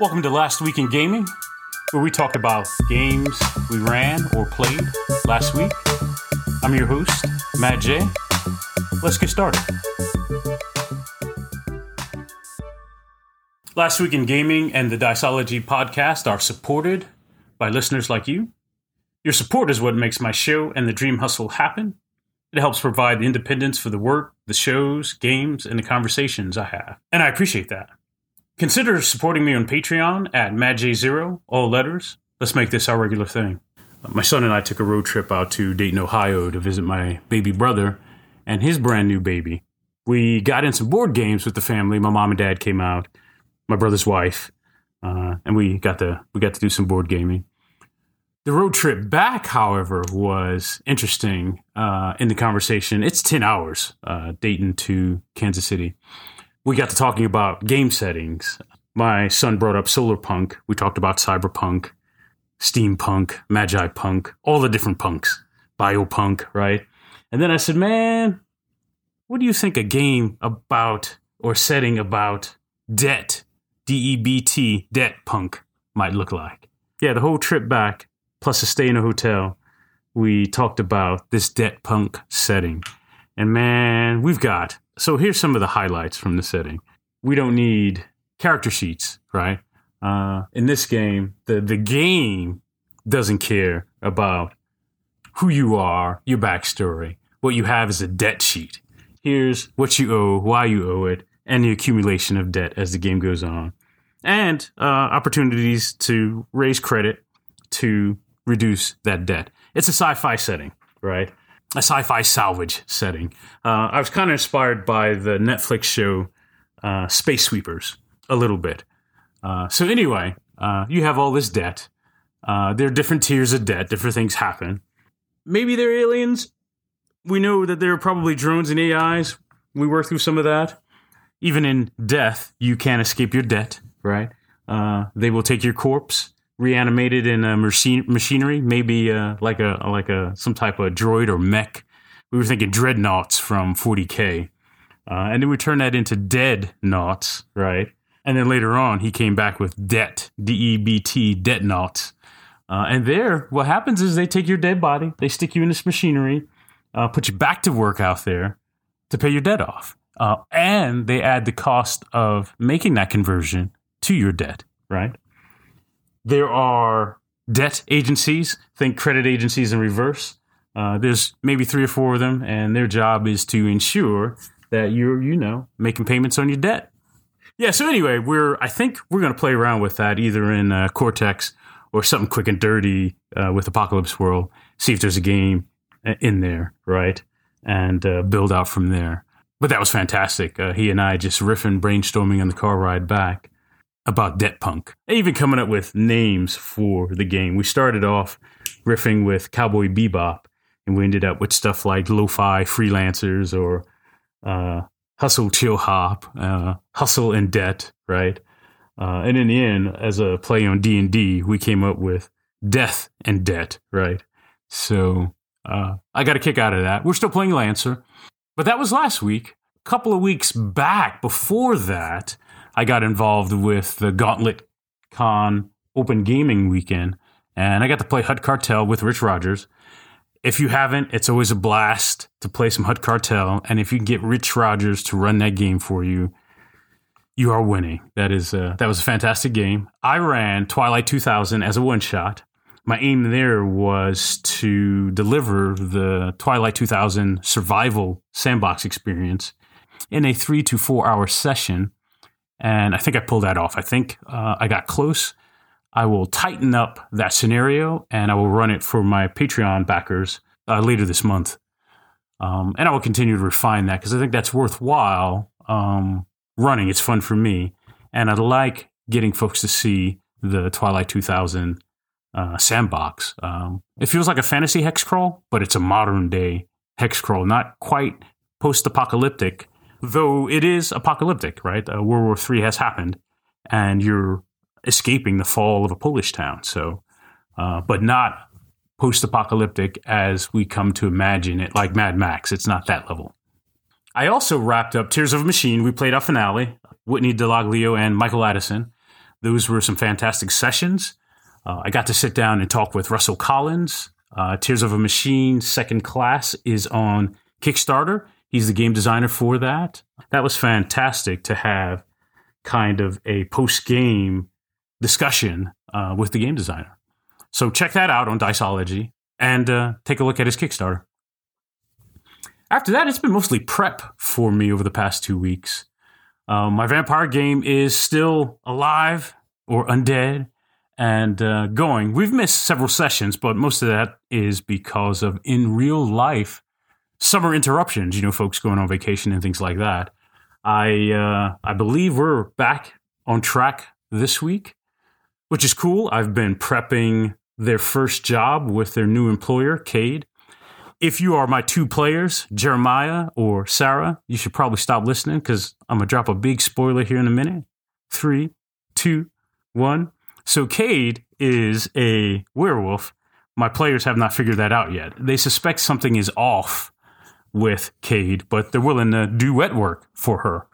Welcome to Last Week in Gaming, where we talk about games we ran or played last week. I'm your host, Mad Jay. Let's get started. Last Week in Gaming and the Diceology podcast are supported by listeners like you. Your support is what makes my show and the Dream Hustle happen. It helps provide the independence for the work, the shows, games, and the conversations I have. And I appreciate that. Consider supporting me on Patreon at MadJayZero, all letters. Let's make this our regular thing. My son and I took a road trip out to Dayton, Ohio to visit my baby brother and his brand new baby. We got in some board games with the family. My mom and dad came out, my brother's wife, uh, and we got to we got to do some board gaming. The road trip back, however, was interesting uh, in the conversation. It's 10 hours, uh, Dayton to Kansas City we got to talking about game settings. My son brought up solar punk. We talked about cyberpunk, steampunk, magi punk, all the different punks, biopunk, right? And then I said, man, what do you think a game about or setting about debt, D E B T, debt punk might look like? Yeah, the whole trip back, plus a stay in a hotel, we talked about this debt punk setting. And man, we've got so here's some of the highlights from the setting. We don't need character sheets, right? Uh, in this game, the the game doesn't care about who you are, your backstory. What you have is a debt sheet. Here's what you owe, why you owe it, and the accumulation of debt as the game goes on, and uh, opportunities to raise credit to reduce that debt. It's a sci-fi setting, right? A sci-fi salvage setting. Uh, I was kind of inspired by the Netflix show uh, Space Sweepers a little bit. Uh, so anyway, uh, you have all this debt. Uh, there are different tiers of debt. Different things happen. Maybe they're aliens. We know that there are probably drones and AIs. We work through some of that. Even in death, you can't escape your debt, right? Uh, they will take your corpse reanimated in a machine machinery, maybe uh, like a like a some type of droid or mech. We were thinking dreadnoughts from 40k, uh, and then we turned that into dead knots, right? And then later on, he came back with debt, D E B T, debt knots. Uh, and there, what happens is they take your dead body, they stick you in this machinery, uh, put you back to work out there to pay your debt off. Uh, and they add the cost of making that conversion to your debt, right? There are debt agencies, think credit agencies in reverse. Uh, there's maybe three or four of them, and their job is to ensure that you're, you know, making payments on your debt. Yeah. So anyway, we're I think we're going to play around with that either in uh, Cortex or something quick and dirty uh, with Apocalypse World. See if there's a game uh, in there, right? And uh, build out from there. But that was fantastic. Uh, he and I just riffing, brainstorming on the car ride back about Debt Punk. Even coming up with names for the game. We started off riffing with Cowboy Bebop, and we ended up with stuff like Lo-Fi Freelancers or uh, Hustle Chill Hop, uh, Hustle and Debt, right? Uh, and in the end, as a play on D and D, we came up with Death and Debt, right? So uh, I got a kick out of that. We're still playing Lancer, but that was last week. A couple of weeks back, before that, I got involved with the Gauntlet Con Open Gaming Weekend, and I got to play Hutt Cartel with Rich Rogers. If you haven't, it's always a blast to play some Hutt Cartel, and if you can get Rich Rogers to run that game for you, you are winning. That is uh, that was a fantastic game. I ran Twilight 2000 as a one shot. My aim there was to deliver the Twilight 2000 survival sandbox experience in a three to four hour session and I think I pulled that off. I think uh, I got close. I will tighten up that scenario and I will run it for my Patreon backers uh, later this month. Um, and I will continue to refine that because I think that's worthwhile um, running. It's fun for me. And I'd like getting folks to see the Twilight 2000 uh, sandbox. Um, it feels like a fantasy hex crawl, but it's a modern day hex crawl, not quite post apocalyptic, though it is apocalyptic, right? Uh, World War III has happened, and you're escaping the fall of a Polish town. So, uh, but not post-apocalyptic as we come to imagine it, like Mad Max. It's not that level. I also wrapped up Tears of a Machine. We played our finale. Whitney DeLaglio and Michael Addison. Those were some fantastic sessions. Uh, I got to sit down and talk with Russell Collins. Uh, Tears of a Machine Second Class is on Kickstarter. He's the game designer for that. That was fantastic to have kind of a post game discussion uh, with the game designer. So check that out on Diceology and uh, take a look at his Kickstarter. After that, it's been mostly prep for me over the past two weeks. Um, my vampire game is still alive or undead and uh, going. We've missed several sessions, but most of that is because of in real life summer interruptions. You know, folks going on vacation and things like that. I uh, I believe we're back on track this week, which is cool. I've been prepping their first job with their new employer, Cade. If you are my two players, Jeremiah or Sarah, you should probably stop listening because I'm gonna drop a big spoiler here in a minute. Three, two, one. So Cade is a werewolf. My players have not figured that out yet. They suspect something is off with Cade, but they're willing to do wet work for her.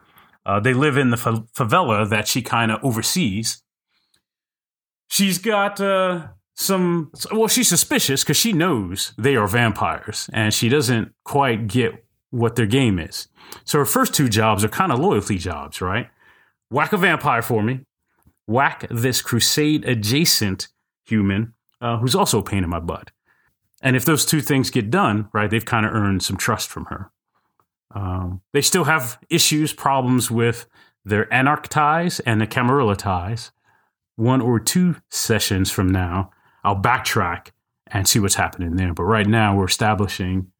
Uh, they live in the fa- favela that she kind of oversees. She's got uh, some, well, she's suspicious because she knows they are vampires and she doesn't quite get what their game is. So her first two jobs are kind of loyalty jobs, right? Whack a vampire for me, whack this crusade adjacent human uh, who's also a pain in my butt. And if those two things get done, right, they've kind of earned some trust from her. Um, they still have issues, problems with their anarch ties and the Camarilla ties. One or two sessions from now, I'll backtrack and see what's happening there. But right now, we're establishing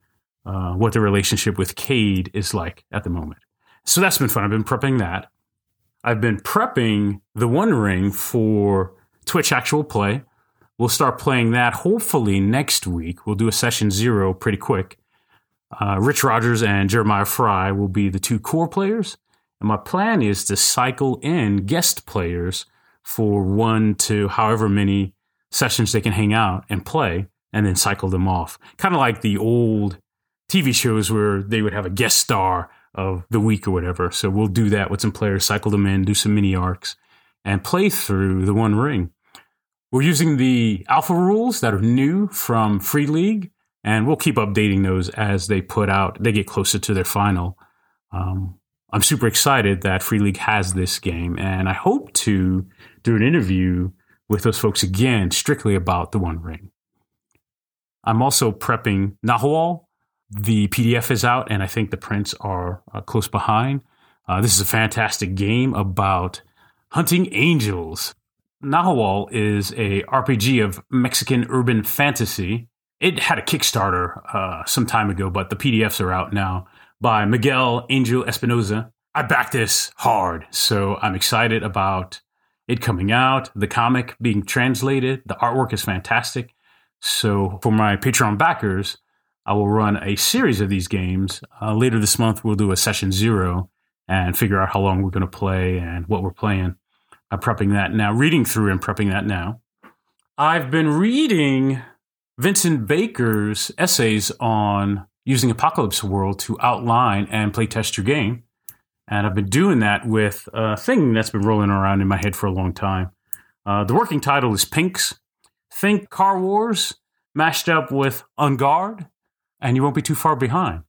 uh, what the relationship with Cade is like at the moment. So that's been fun. I've been prepping that. I've been prepping the One Ring for Twitch actual play. We'll start playing that hopefully next week. We'll do a session zero pretty quick. Uh, Rich Rogers and Jeremiah Fry will be the two core players. And my plan is to cycle in guest players for one to however many sessions they can hang out and play and then cycle them off. Kind of like the old TV shows where they would have a guest star of the week or whatever. So we'll do that with some players, cycle them in, do some mini arcs, and play through the One Ring. We're using the alpha rules that are new from Free League, and we'll keep updating those as they put out, they get closer to their final. Um, I'm super excited that Free League has this game, and I hope to do an interview with those folks again, strictly about the One Ring. I'm also prepping Nahual. The PDF is out, and I think the prints are uh, close behind. Uh, this is a fantastic game about hunting angels. Nahual is a RPG of Mexican urban fantasy. It had a Kickstarter uh, some time ago, but the PDFs are out now by Miguel Angel Espinoza. I backed this hard, so I'm excited about it coming out, the comic being translated. The artwork is fantastic. So for my Patreon backers, I will run a series of these games. Uh, later this month, we'll do a session zero and figure out how long we're going to play and what we're playing. I'm prepping that now, reading through and prepping that now. I've been reading Vincent Baker's essays on using Apocalypse World to outline and playtest your game. And I've been doing that with a thing that's been rolling around in my head for a long time. Uh, the working title is Pinx. Think Car Wars mashed up with En Garde, and you won't be too far behind.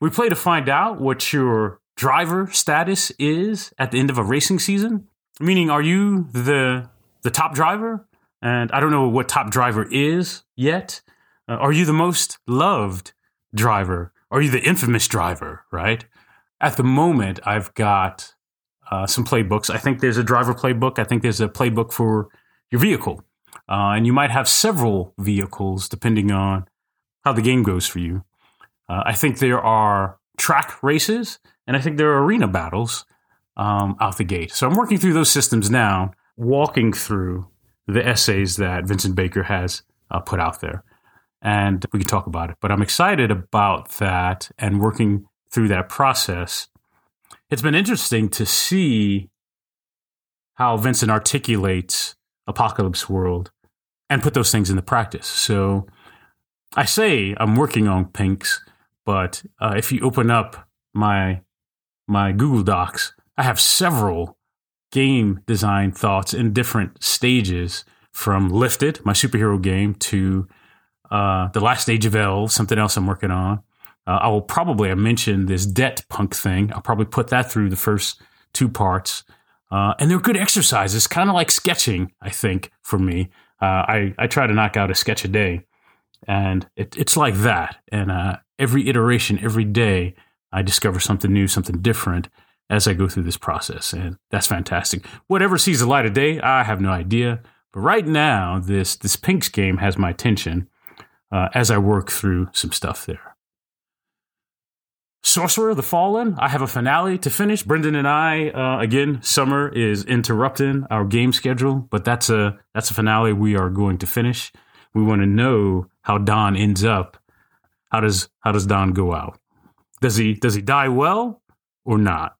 We play to find out what your driver status is at the end of a racing season Meaning, are you the the top driver? And I don't know what top driver is yet. Uh, are you the most loved driver? Are you the infamous driver? Right. At the moment, I've got uh, some playbooks. I think there's a driver playbook. I think there's a playbook for your vehicle, uh, and you might have several vehicles depending on how the game goes for you. Uh, I think there are track races, and I think there are arena battles um, out the gate. So I'm working through those systems now, walking through the essays that Vincent Baker has uh, put out there. And we can talk about it. But I'm excited about that and working through that process. It's been interesting to see how Vincent articulates Apocalypse World and put those things into practice. So I say I'm working on Pinx, but uh, if you open up my my Google Docs, I have several game design thoughts in different stages from Lifted, my superhero game, to uh, The Last Age of Elves, something else I'm working on. Uh, I will probably, I mentioned this debt punk thing. I'll probably put that through the first two parts. Uh, and they're good exercises, kind of like sketching, I think, for me. Uh, I, I try to knock out a sketch a day. And it, it's like that. And uh, every iteration, every day, I discover something new, something different as I go through this process. And that's fantastic. Whatever sees the light of day, I have no idea. But right now, this, this Pinx game has my attention uh, as I work through some stuff there. Sorcerer the Fallen, I have a finale to finish. Brendan and I, uh, again, summer is interrupting our game schedule, but that's a that's a finale we are going to finish. We want to know how Don ends up. How does how does Don go out? Does he does he die well or not?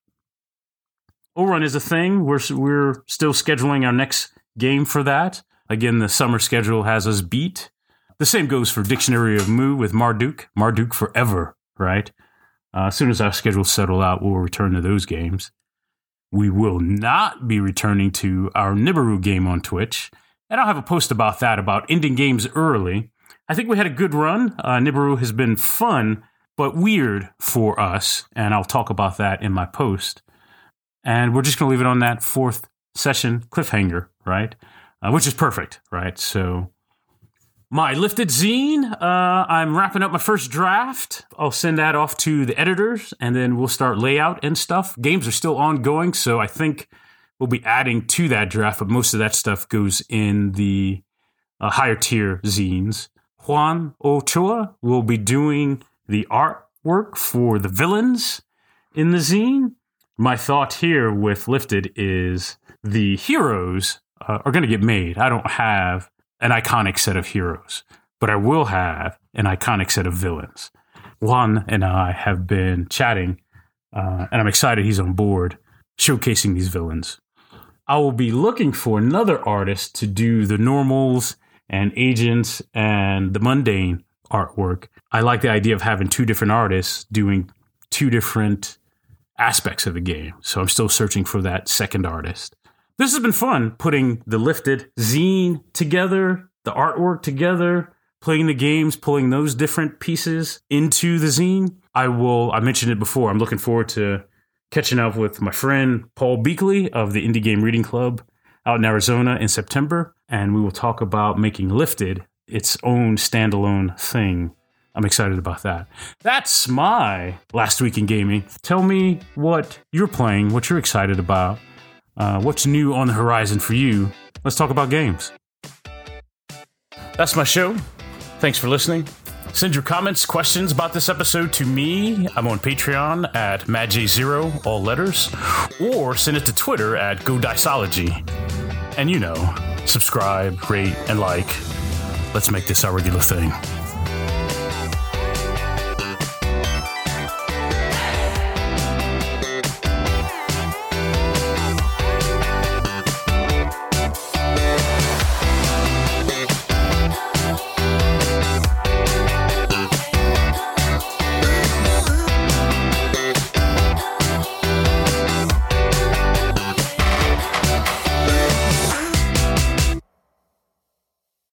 Ouran is a thing. We're we're still scheduling our next game for that. Again, the summer schedule has us beat. The same goes for Dictionary of Mu with Marduk. Marduk forever, right? Uh, as soon as our schedules settle out, we'll return to those games. We will not be returning to our Nibiru game on Twitch. And I'll have a post about that, about ending games early. I think we had a good run. Uh, Nibiru has been fun, but weird for us. And I'll talk about that in my post. And we're just going to leave it on that fourth session cliffhanger, right? Uh, which is perfect, right? So, my lifted zine, uh, I'm wrapping up my first draft. I'll send that off to the editors and then we'll start layout and stuff. Games are still ongoing, so I think we'll be adding to that draft, but most of that stuff goes in the uh, higher tier zines. Juan Ochoa will be doing the artwork for the villains in the zine. My thought here with Lifted is the heroes uh, are going to get made. I don't have an iconic set of heroes, but I will have an iconic set of villains. Juan and I have been chatting, uh, and I'm excited he's on board showcasing these villains. I will be looking for another artist to do the normals and agents and the mundane artwork. I like the idea of having two different artists doing two different aspects of the game. So I'm still searching for that second artist. This has been fun putting the lifted zine together, the artwork together, playing the games, pulling those different pieces into the zine. I will, I mentioned it before, I'm looking forward to catching up with my friend Paul Beakley of the Indie Game Reading Club out in Arizona in September. And we will talk about making Lifted its own standalone thing. I'm excited about that. That's my last week in gaming. Tell me what you're playing, what you're excited about, uh, what's new on the horizon for you? Let's talk about games. That's my show. Thanks for listening. Send your comments, questions about this episode to me. I'm on Patreon at MadJayZero, all letters, or send it to Twitter at GoDiceology. And you know, subscribe, rate, and like. Let's make this our regular thing.